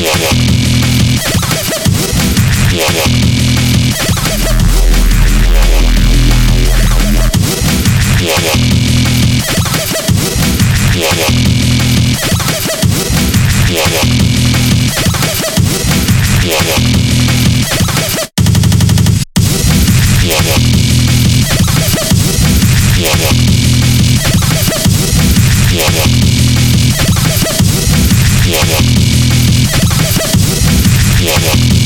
Yeah. one, one.